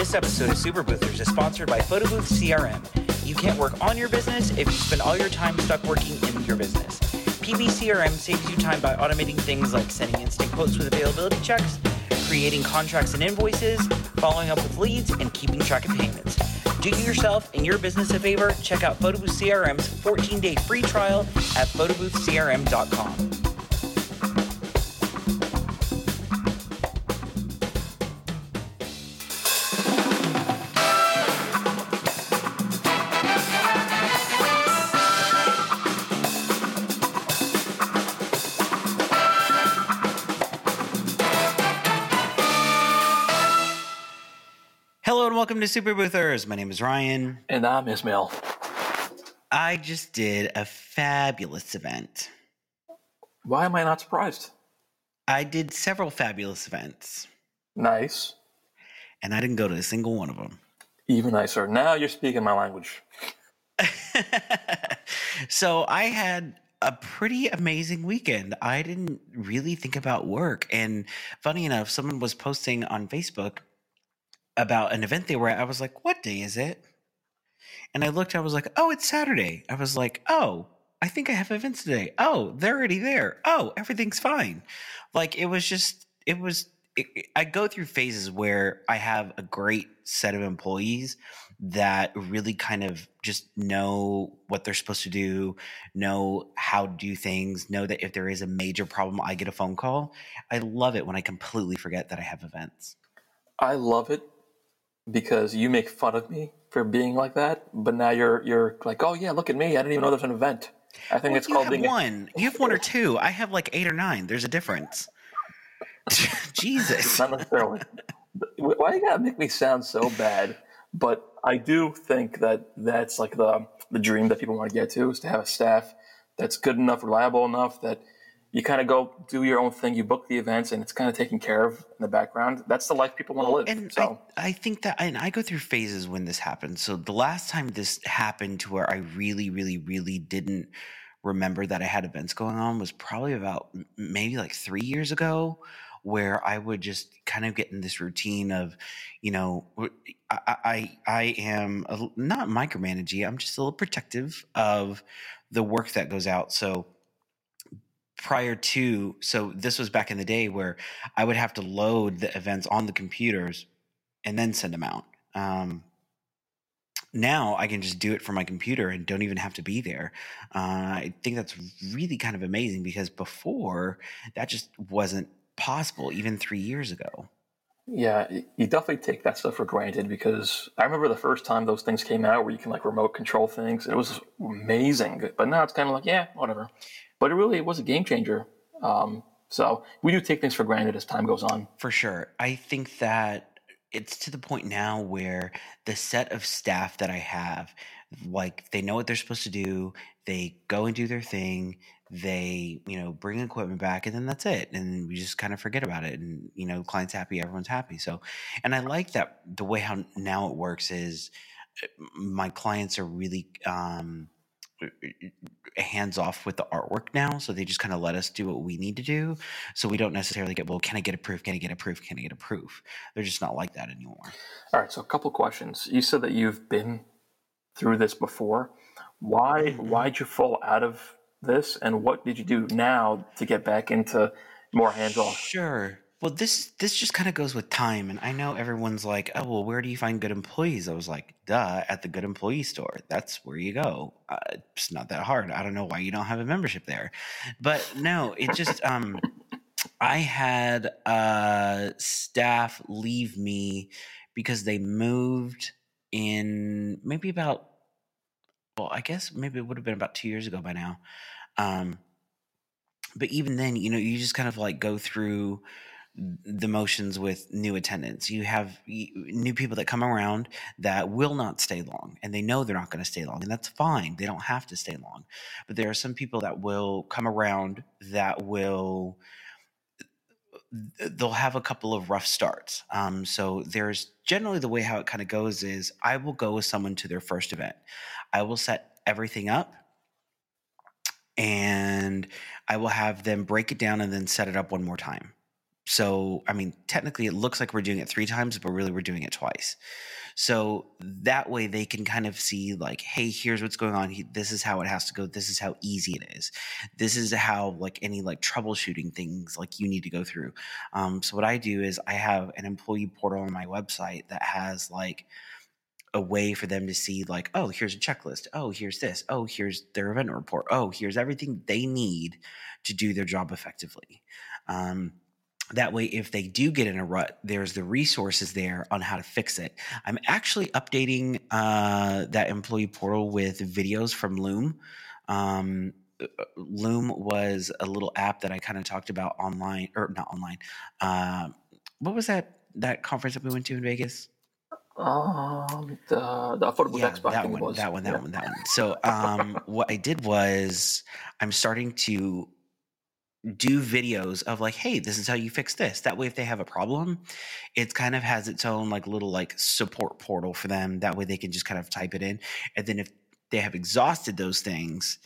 This episode of Super Boothers is sponsored by PhotoBooth CRM. You can't work on your business if you spend all your time stuck working in your business. PBCRM saves you time by automating things like sending instant quotes with availability checks, creating contracts and invoices, following up with leads, and keeping track of payments. Do yourself and your business a favor. Check out PhotoBooth CRM's 14-day free trial at photoboothcrm.com. Hello and welcome to Super Boothers. My name is Ryan. And I'm Ismail. I just did a fabulous event. Why am I not surprised? I did several fabulous events, Nice. and I didn't go to a single one of them. Even nicer. Now you're speaking my language. so I had a pretty amazing weekend. I didn't really think about work. And funny enough, someone was posting on Facebook about an event they were at. I was like, what day is it? And I looked, I was like, oh, it's Saturday. I was like, oh, I think I have events today. Oh, they're already there. Oh, everything's fine. Like it was just, it was, it, I go through phases where I have a great set of employees that really kind of just know what they're supposed to do, know how to do things, know that if there is a major problem, I get a phone call. I love it when I completely forget that I have events. I love it because you make fun of me for being like that, but now you're you're like, oh yeah, look at me. I didn't even know there's an event. I think Well, it's you called have being. A, one. You have one or two. I have like eight or nine. There's a difference. Jesus. not necessarily. Why you gotta make me sound so bad? But I do think that that's like the the dream that people want to get to is to have a staff that's good enough, reliable enough that you kind of go do your own thing. You book the events, and it's kind of taken care of in the background. That's the life people want to live. And so I, I think that, and I go through phases when this happens. So the last time this happened to where I really, really, really didn't remember that I had events going on was probably about maybe like three years ago, where I would just kind of get in this routine of, you know, I I am a, not micromanaging. I'm just a little protective of the work that goes out. So prior to so this was back in the day where i would have to load the events on the computers and then send them out um, now i can just do it from my computer and don't even have to be there uh, i think that's really kind of amazing because before that just wasn't possible even three years ago Yeah, you definitely take that stuff for granted because I remember the first time those things came out where you can like remote control things. It was amazing, but now it's kind of like yeah, whatever. But it really was a game changer. Um, so we do take things for granted as time goes on. For sure. I think that it's to the point now where the set of staff that I have, like they know what they're supposed to do, they go and do their thing, they, you know, bring equipment back and then that's it. And we just kind of forget about it. And, you know, client's happy, everyone's happy. So and I like that the way how now it works is uh, my clients are really um hands off with the artwork now so they just kind of let us do what we need to do so we don't necessarily get well can i get a proof can i get a proof can i get a proof they're just not like that anymore All right, so a couple questions. You said that you've been through this before. Why Mhm. why'd you fall out of this, and what did you do now to get back into more hands off? sure well this this just kind of goes with time and i know everyone's like oh well where do you find good employees? I was like duh at the good employee store. That's where you go. Uh, it's not that hard. I don't know why you don't have a membership there. But no it just um I had uh, staff leave me because they moved in maybe about, well, I guess maybe it would have been about two years ago by now. Um, but even then, you know, you just kind of like go through the motions with new attendants. You have new people that come around that will not stay long, and they know they're not going to stay long, and that's fine. They don't have to stay long. But there are some people that will come around that will they'll have a couple of rough starts. Um, so there's generally the way how it kind of goes is I will go with someone to their first event. I will set everything up and I will have them break it down and then set it up one more time. So, I mean, technically it looks like we're doing it three times, but really we're doing it twice. So that way they can kind of see, like, hey, here's what's going on. This is how it has to go. This is how easy it is. This is how, like, any like troubleshooting things like you need to go through. Um, so what I do is I have an employee portal on my website that has like a way for them to see like oh here's a checklist oh here's this oh here's their event report oh here's everything they need to do their job effectively um, that way if they do get in a rut there's the resources there on how to fix it i'm actually updating uh, that employee portal with videos from loom um, uh, loom was a little app that i kind of talked about online or not online uh, what was that that conference that we went to in vegas um, the the affordable yeah, Expo that one, that one, that Yeah. one, that one. So, um, what I did was I'm starting to do videos of like, hey, this is how you fix this. That way, if they have a problem, it kind of has its own like little like support portal for them. That way, they can just kind of type it in, and then if they have exhausted those things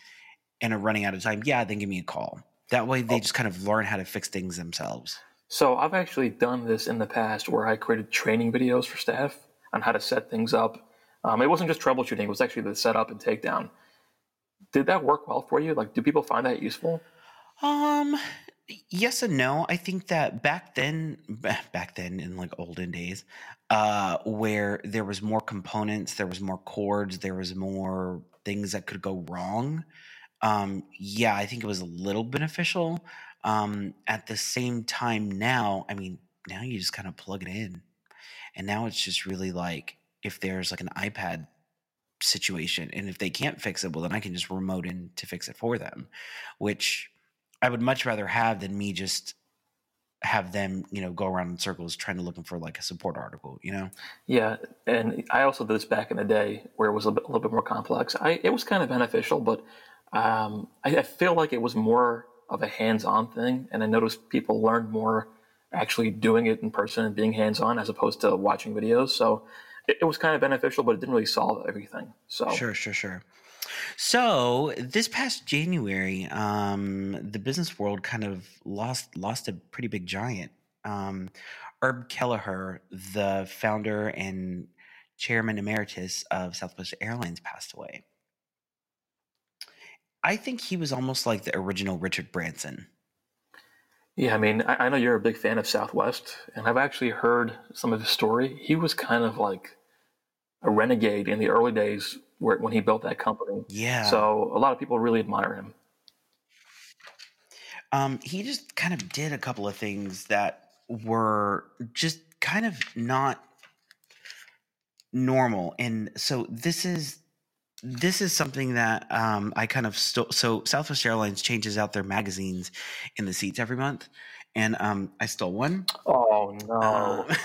and are running out of time, yeah, then give me a call. That way, they Oh. just kind of learn how to fix things themselves. So I've actually done this in the past where I created training videos for staff on how to set things up. Um, it wasn't just troubleshooting; it was actually the setup and takedown. Did that work well for you? Like, do people find that useful? Um, yes and no. I think that back then, back then in like olden days, uh, where there was more components, there was more cords, there was more things that could go wrong. Um, yeah, I think it was a little beneficial. Um, at the same time, now, I mean, now you just kind of plug it in, and now it's just really like if there's like an iPad situation, and if they can't fix it, well, then I can just remote in to fix it for them, which I would much rather have than me just have them, you know, go around in circles trying to looking for like a support article, you know? Yeah, and I also did this back in the day where it was a, bit, a little bit more complex. I it was kind of beneficial, but um, I, I feel like it was more of a hands-on thing, and I noticed people learned more actually doing it in person and being hands-on as opposed to watching videos. So it, it was kind of beneficial, but it didn't really solve everything. So Sure, sure, sure. So this past January, um, the business world kind of lost lost a pretty big giant. Um, Herb Kelleher, the founder and chairman emeritus of Southwest Airlines, passed away. I think he was almost like the original Richard Branson. yeah, I mean, I, I know you're a big fan of Southwest, and I've actually heard some of his story. He was kind of like a renegade in the early days where when he built that company. Yeah. So a lot of people really admire him. Um, he just kind of did a couple of things that were just kind of not normal, and so this is this is something that um, I kind of sto- so Southwest Airlines changes out their magazines in the seats every month, and um, I stole one. Oh no! Um,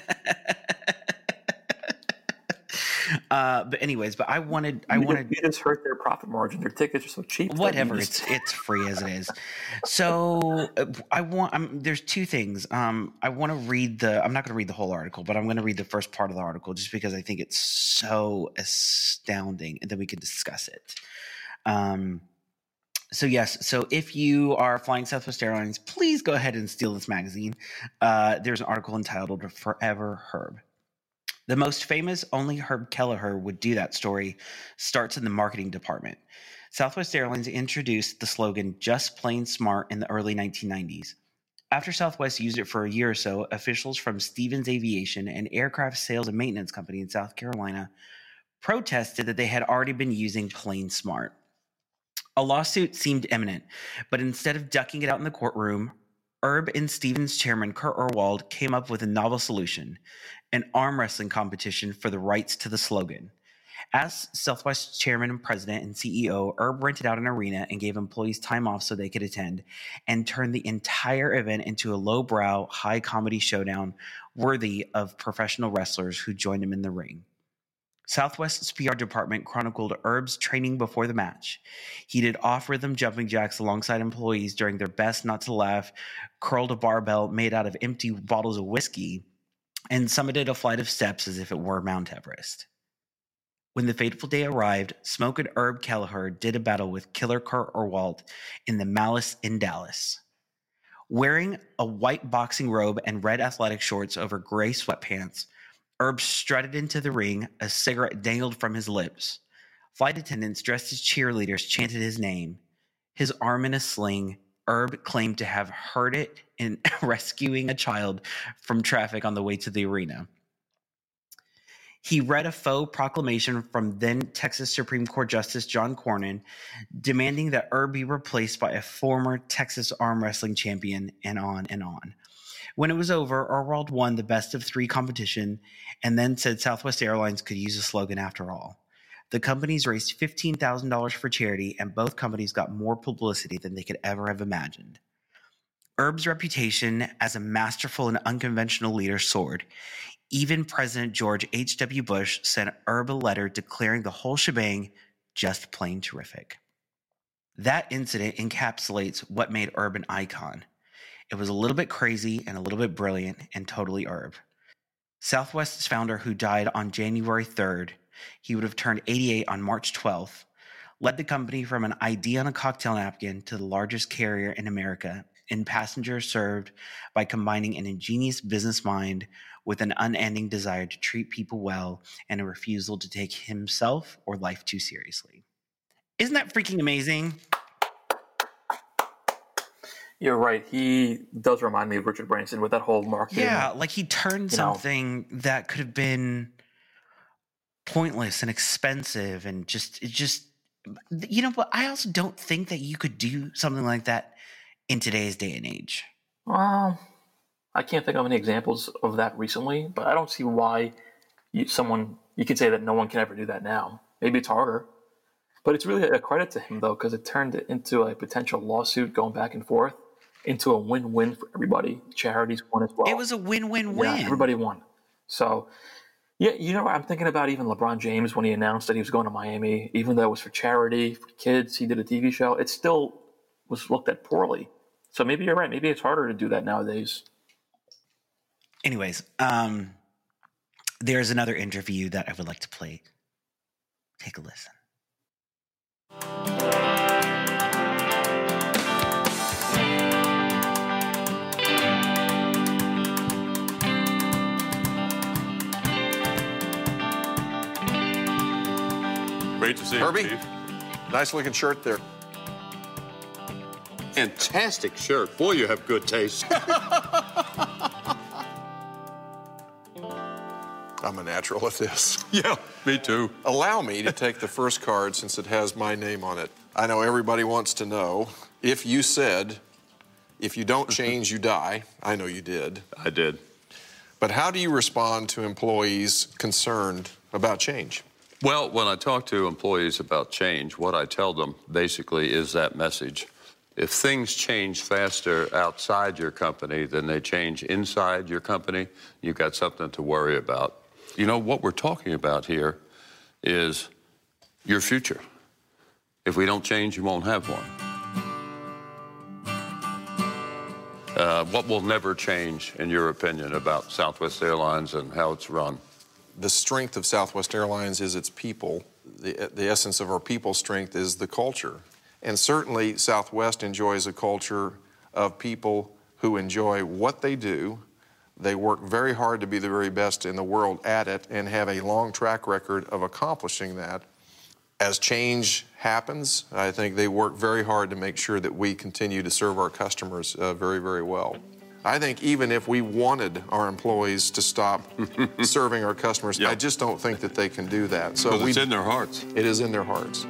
uh, but anyways, but I wanted I you, wanted you just hurt their profit margin. Their tickets are so cheap. whatever it's it's free as it is so uh, i want I'm, there's two things um i want to read the i'm not going to read the whole article but i'm going to read the first part of the article just because i think it's so astounding and then we can discuss it um so yes so if you are flying southwest airlines please go ahead and steal this magazine uh, there's an article entitled forever herb the most famous only herb kelleher would do that story starts in the marketing department Southwest Airlines introduced the slogan just plain smart in the early 1990s. After Southwest used it for a year or so, officials from Stevens Aviation, an aircraft sales and maintenance company in South Carolina, protested that they had already been using plain smart. A lawsuit seemed imminent, but instead of ducking it out in the courtroom, Herb and Stevens chairman Kurt Herwald came up with a novel solution an arm wrestling competition for the rights to the slogan. As Southwest chairman and president and CEO, Herb rented out an arena and gave employees time off so they could attend and turned the entire event into a lowbrow, high comedy showdown worthy of professional wrestlers who joined him in the ring. Southwest's PR department chronicled Herb's training before the match. He did off rhythm jumping jacks alongside employees during their best not to laugh, curled a barbell made out of empty bottles of whiskey, and summited a flight of steps as if it were Mount Everest. When the fateful day arrived, Smoke and Herb Kelleher did a battle with Killer Kurt Herwald in the Malice in Dallas. Wearing a white boxing robe and red athletic shorts over gray sweatpants, Herb strutted into the ring, a cigarette dangled from his lips. Flight attendants dressed as cheerleaders chanted his name. His arm in a sling, Herb claimed to have heard it in rescuing a child from traffic on the way to the arena. He read a faux proclamation from then Texas Supreme Court Justice John Cornyn demanding that Herb be replaced by a former Texas arm wrestling champion, and on and on. When it was over, Herwald won the best of three competition and then said Southwest Airlines could use a slogan after all. The companies raised $15,000 for charity, and both companies got more publicity than they could ever have imagined. Herb's reputation as a masterful and unconventional leader soared. Even President George H.W. Bush sent Herb a letter declaring the whole shebang just plain terrific. That incident encapsulates what made Herb an icon. It was a little bit crazy and a little bit brilliant and totally Herb. Southwest's founder, who died on January 3rd, he would have turned 88 on March 12th, led the company from an idea on a cocktail napkin to the largest carrier in America in passengers served by combining an ingenious business mind with an unending desire to treat people well and a refusal to take himself or life too seriously. Isn't that freaking amazing? You're right. He does remind me of Richard Branson with that whole marketing. Yeah, like he turned you know. something that could have been pointless and expensive and just it just you know but I also don't think that you could do something like that in today's day and age. Well, I can't think of any examples of that recently, but I don't see why you, someone you can say that no one can ever do that now. Maybe it's harder, but it's really a credit to him though because it turned it into a potential lawsuit going back and forth into a win-win for everybody. Charities won as well. It was a win-win-win. Yeah, everybody won. So, yeah, you know, I'm thinking about even LeBron James when he announced that he was going to Miami, even though it was for charity, for kids. He did a TV show. It still was looked at poorly. So maybe you're right. Maybe it's harder to do that nowadays. Anyways, um there's another interview that I would like to play. Take a listen. Great to see you, Herbie, Chief. nice looking shirt there. Fantastic shirt. Boy, you have good taste. I'm a natural at this. yeah, me too. Allow me to take the first card since it has my name on it. I know everybody wants to know if you said, if you don't change, you die. I know you did. I did. But how do you respond to employees concerned about change? Well, when I talk to employees about change, what I tell them basically is that message. If things change faster outside your company than they change inside your company, you've got something to worry about. You know, what we're talking about here is your future. If we don't change, you won't have one. Uh, what will never change, in your opinion, about Southwest Airlines and how it's run? The strength of Southwest Airlines is its people. The, the essence of our people strength is the culture. And certainly, Southwest enjoys a culture of people who enjoy what they do. They work very hard to be the very best in the world at it and have a long track record of accomplishing that. As change happens, I think they work very hard to make sure that we continue to serve our customers uh, very, very well. I think even if we wanted our employees to stop serving our customers, Yeah. I just don't think that they can do that. So we, it's in their hearts. it is in their hearts.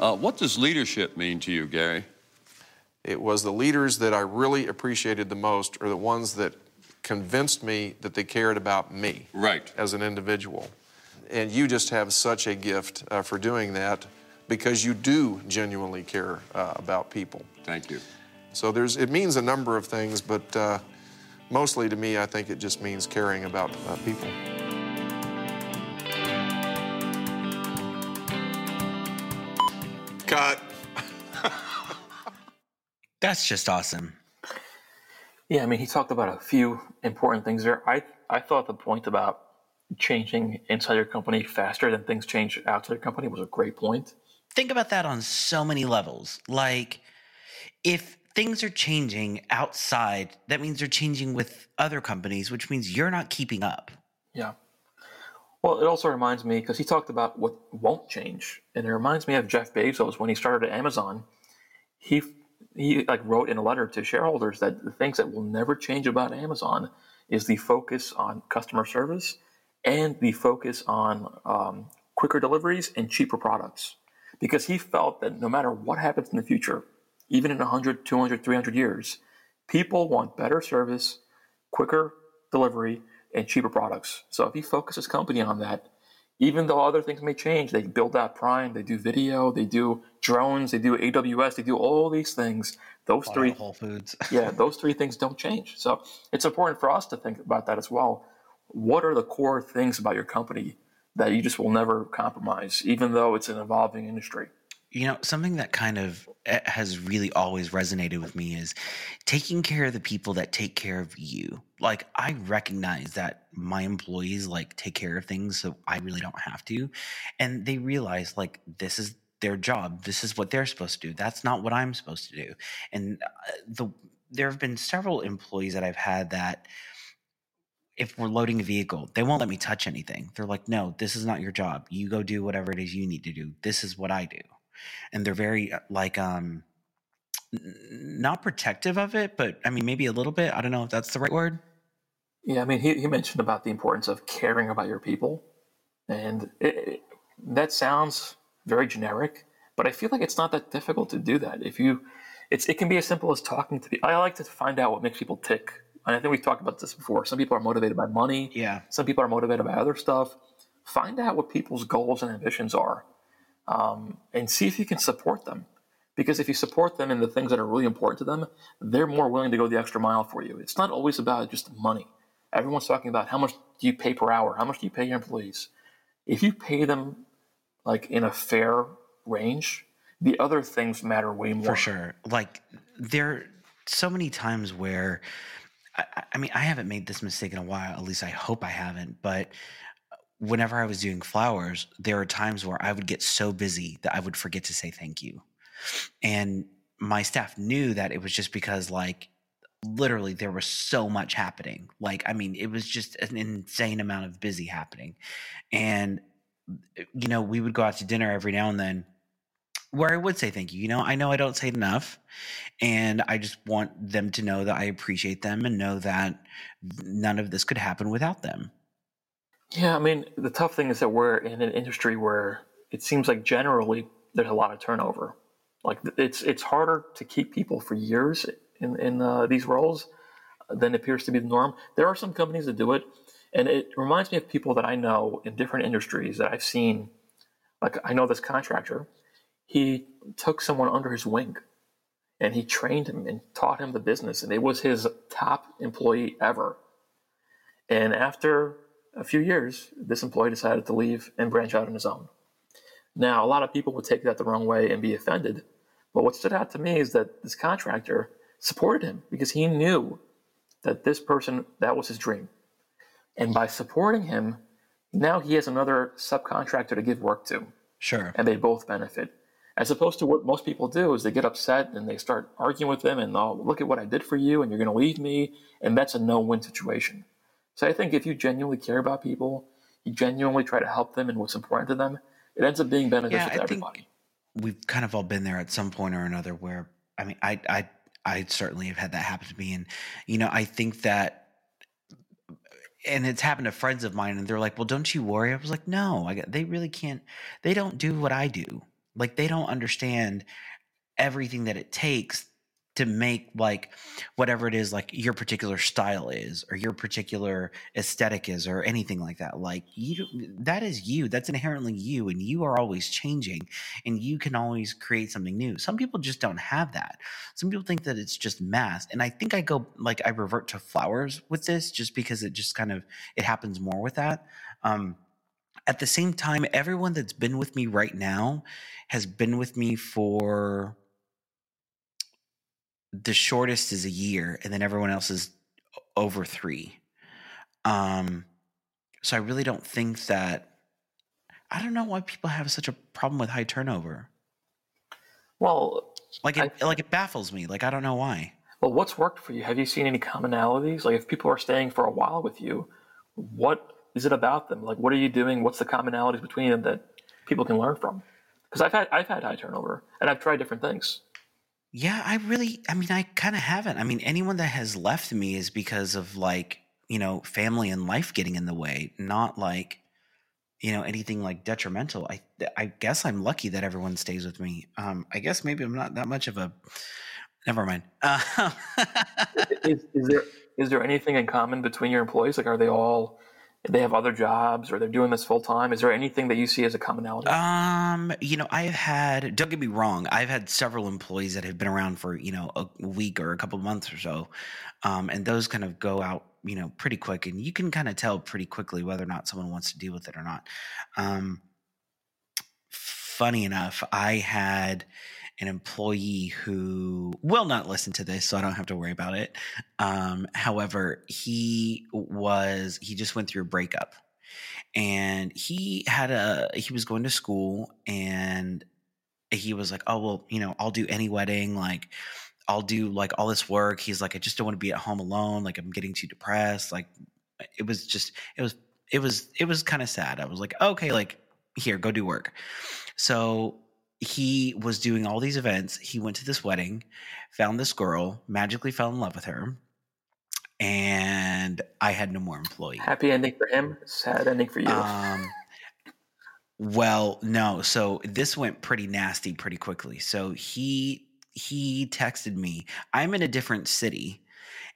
Uh, what does leadership mean to you, Gary? It was the leaders that I really appreciated the most are the ones that convinced me that they cared about me Right. as an individual. And you just have such a gift uh, for doing that because you do genuinely care uh, about people. Thank you. So there's it means a number of things, but uh, mostly to me, I think it just means caring about uh, people. That's just awesome. Yeah, I mean, he talked about a few important things there. I I thought the point about changing inside your company faster than things change outside your company was a great point. Think about that on so many levels. Like if things are changing outside, that means they're changing with other companies, which means you're not keeping up. Yeah. Well, it also reminds me because he talked about what won't change, and it reminds me of Jeff Bezos when he started at Amazon. He he like wrote in a letter to shareholders that the things that will never change about Amazon is the focus on customer service and the focus on um, quicker deliveries and cheaper products. Because he felt that no matter what happens in the future, even in 100, 200, 300 years, people want better service, quicker delivery, and cheaper products. So if he focuses company on that, even though other things may change, they build that Prime, they do video, they do drones, they do AWS, they do all these things. Those three Whole Foods. yeah, those three things don't change. So it's important for us to think about that as well. What are the core things about your company that you just will never compromise, even though it's an evolving industry? You know, something that kind of eh, has really always resonated with me is taking care of the people that take care of you. Like I recognize that my employees like take care of things so I really don't have to and they realize like this is their job. This is what they're supposed to do. That's not what I'm supposed to do. And uh, the there have been several employees that I've had that if we're loading a vehicle, they won't let me touch anything. They're like, "No, this is not your job. You go do whatever it is you need to do. This is what I do." And they're very uh, like um not protective of it but i mean maybe a little bit i don't know if that's the right word. Yeah i mean he, he mentioned about the importance of caring about your people and it, it, that sounds very generic but i feel like it's not that difficult to do that. If you it's it can be as simple as talking to people i like to find out what makes people tick and i think we've talked about this before. Some people are motivated by money. Yeah. Some people are motivated by other stuff. Find out what people's goals and ambitions are um, and see if you can support them. Because if you support them in the things that are really important to them, they're more willing to go the extra mile for you. It's not always about just money. Everyone's talking about how much do you pay per hour? How much do you pay your employees? If you pay them like in a fair range, the other things matter way more. For sure. Like there so many times where I, I mean I haven't made this mistake in a while, at least I hope I haven't, but whenever I was doing flowers, there are times where I would get so busy that I would forget to say thank you. And my staff knew that it was just because, like, literally there was so much happening. Like, I mean, it was just an insane amount of busy happening. And, you know, we would go out to dinner every now and then where I would say thank you. You know, I know I don't say it enough, and I just want them to know that I appreciate them and know that none of this could happen without them. Yeah, I mean, the tough thing is that we're in an industry where it seems like generally there's a lot of turnover. Like it's it's harder to keep people for years in in uh, these roles than appears to be the norm. There are some companies that do it, and it reminds me of people that I know in different industries that I've seen. Like I know this contractor, he took someone under his wing, and he trained him and taught him the business, and it was his top employee ever. And after a few years, this employee decided to leave and branch out on his own. Now, a lot of people would take that the wrong way and be offended. But what stood out to me is that this contractor supported him because he knew that this person, that was his dream. And by supporting him, now he has another subcontractor to give work to. Sure. And they both benefit. As opposed to what most people do is they get upset and they start arguing with them and, oh, look at what I did for you and you're going to leave me. And that's a no win situation. So I think if you genuinely care about people, you genuinely try to help them and what's important to them, it ends up being beneficial Yeah, to I everybody. we've kind of all been there at some point or another where I mean I I I certainly have had that happen to me. And you know I think that and it's happened to friends of mine and they're like well don't you worry. I was like no I got, they really can't they don't do what I do. Like they don't understand everything that it takes to make like whatever it is like your particular style is or your particular aesthetic is or anything like that. Like you that is you. That's inherently you and you are always changing and you can always create something new. Some people just don't have that. Some people think that it's just mass and i think i go like i revert to flowers with this just because it just kind of it happens more with that. Um at the same time everyone that's been with me right now has been with me for the shortest is a year and then everyone else is over three um so i really don't think that i don't know why people have such a problem with high turnover Well, Like it, like it baffles me. Like I don't know why. Well, what's worked for you? Have you seen any commonalities? Like if people are staying for a while with you, what is it about them? Like what are you doing? What's the commonalities between them that people can learn from? Because I've had I've had high turnover and I've tried different things. Yeah, I really, I mean, I kind of haven't. I mean, anyone that has left me is because of like, you know, family and life getting in the way, not like, you know, anything like detrimental. I, I guess I'm lucky that everyone stays with me. Um, I guess maybe I'm not that much of a, never mind. Uh, is, is there, is there anything in common between your employees? Like, are they all they have other jobs or they're doing this full time? Is there anything that you see as a commonality? Um, you know, I've had don't get me wrong, I've had several employees that have been around for, you know, a week or a couple months or so. Um, and those kind of go out, you know, pretty quick and you can kind of tell pretty quickly whether or not someone wants to deal with it or not. Um funny enough, I had an employee who will not listen to this, so I don't have to worry about it. Um, however, he was he just went through a breakup, and he had a he was going to school, and he was like, "Oh well, you know, I'll do any wedding, like." I'll do like all this work. He's like, I just don't want to be at home alone. Like I'm getting too depressed. Like it was just, it was, it was, it was kind of sad. I was like, okay, like here, go do work. So he was doing all these events. He went to this wedding, found this girl, magically fell in love with her, and I had no more employee. Happy ending for him, sad ending for you. Um, well, no. So this went pretty nasty pretty quickly. So he he texted me. I'm in a different city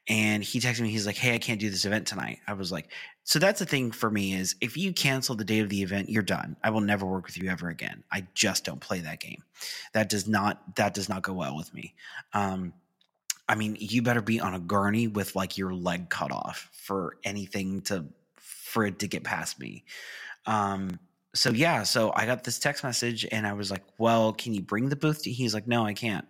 and he texted me he's like hey i can't do this event tonight. I was like so that's the thing for me is if you cancel the day of the event you're done. I will never work with you ever again. I just don't play that game. That does not that does not go well with me. Um i mean you better be on a gurney with like your leg cut off for anything to for it to get past me. Um so yeah so i got this text message and i was like well can you bring the booth to he's like no i can't.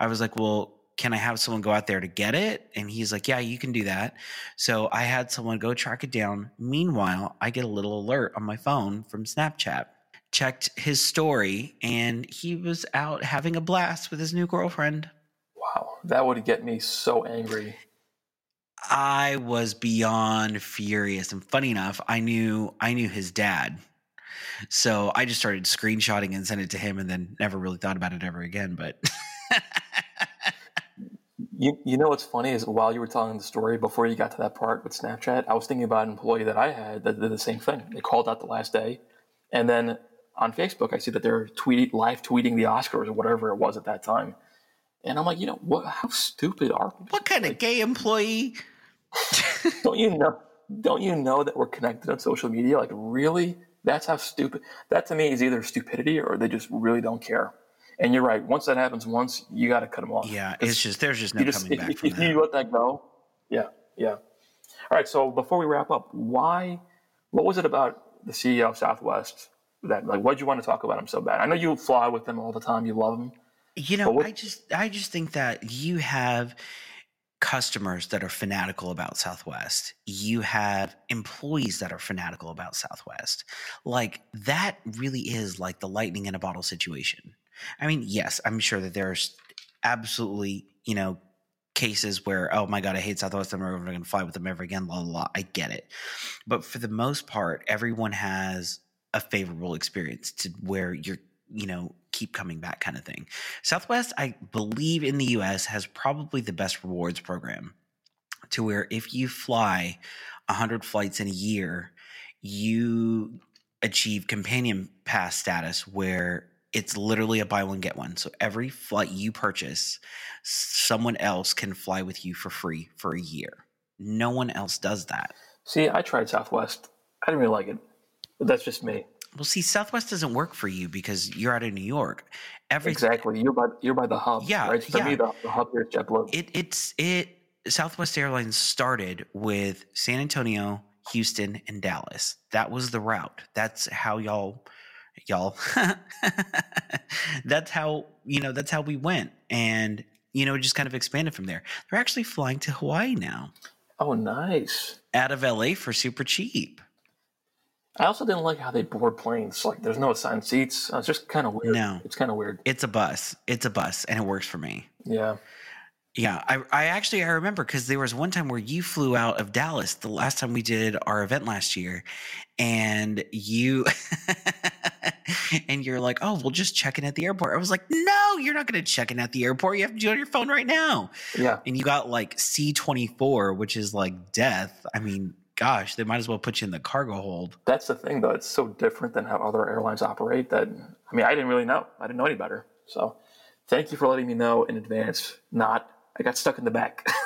I was like well can I have someone go out there to get it? And he's like, yeah, you can do that. So I had someone go track it down. Meanwhile, I get a little alert on my phone from Snapchat. Checked his story, and he was out having a blast with his new girlfriend. Wow, that would get me so angry. I was beyond furious, and funny enough, I knew I knew his dad, so I just started screenshotting and sent it to him, and then never really thought about it ever again. But You, you know what's funny is while you were telling the story before you got to that part with Snapchat, I was thinking about an employee that I had that did the same thing. They called out the last day, and then on Facebook I see that they're tweet live tweeting the Oscars or whatever it was at that time, and I'm like, you know, what? How stupid are people? What kind like, of gay employee? don't you know? Don't you know that we're connected on social media? Like, really? That's how stupid. That to me is either stupidity or they just really don't care. And you're right. Once that happens once, you got to cut them off. Yeah, it's just there's just no just, coming back if, from if that. you let that go, yeah, yeah. All right. So before we wrap up, why? What was it about the CEO of Southwest that like? What did you want to talk about him so bad? I know you fly with them all the time. You love them. You know, what, I just I just think that you have customers that are fanatical about Southwest. You have employees that are fanatical about Southwest. Like that really is like the lightning in a bottle situation. I mean, yes, I'm sure that there's absolutely, you know, cases where, oh my God, I hate Southwest. I'm never going to fly with them ever again. La, la, la. I get it. But for the most part, everyone has a favorable experience to where you're, you know, keep coming back kind of thing. Southwest, I believe in the US, has probably the best rewards program to where if you fly 100 flights in a year, you achieve companion pass status where it's literally a buy one get one. So every flight you purchase, someone else can fly with you for free for a year. No one else does that. See, I tried Southwest. I didn't really like it. But that's just me. Well, see, Southwest doesn't work for you because you're out of New York. Exactly. You're by you're by the hub. Yeah. Right? For yeah. me, the, the hub here is JetBlue. It, it's it. Southwest Airlines started with San Antonio, Houston, and Dallas. That was the route. That's how y'all y'all. that's how, you know, that's how we went. And, you know, just kind of expanded from there. They're actually flying to Hawaii now. Oh, nice. Out of LA for super cheap. I also didn't like how they board planes. Like, there's no assigned seats. Uh, It's just kind of weird. No. It's kind of weird. It's a bus. It's a bus, and it works for me. Yeah. Yeah, I, I actually I remember because there was one time where you flew out of Dallas the last time we did our event last year, and you and you're like, oh, we'll just check in at the airport. I was like, no, you're not going to check in at the airport. You have to do it on your phone right now. Yeah. And you got like C twenty four, which is like death. I mean, gosh, they might as well put you in the cargo hold. That's the thing, though. It's so different than how other airlines operate that, I mean, I didn't really know. I didn't know any better. So thank you for letting me know in advance. Not, I got stuck in the back.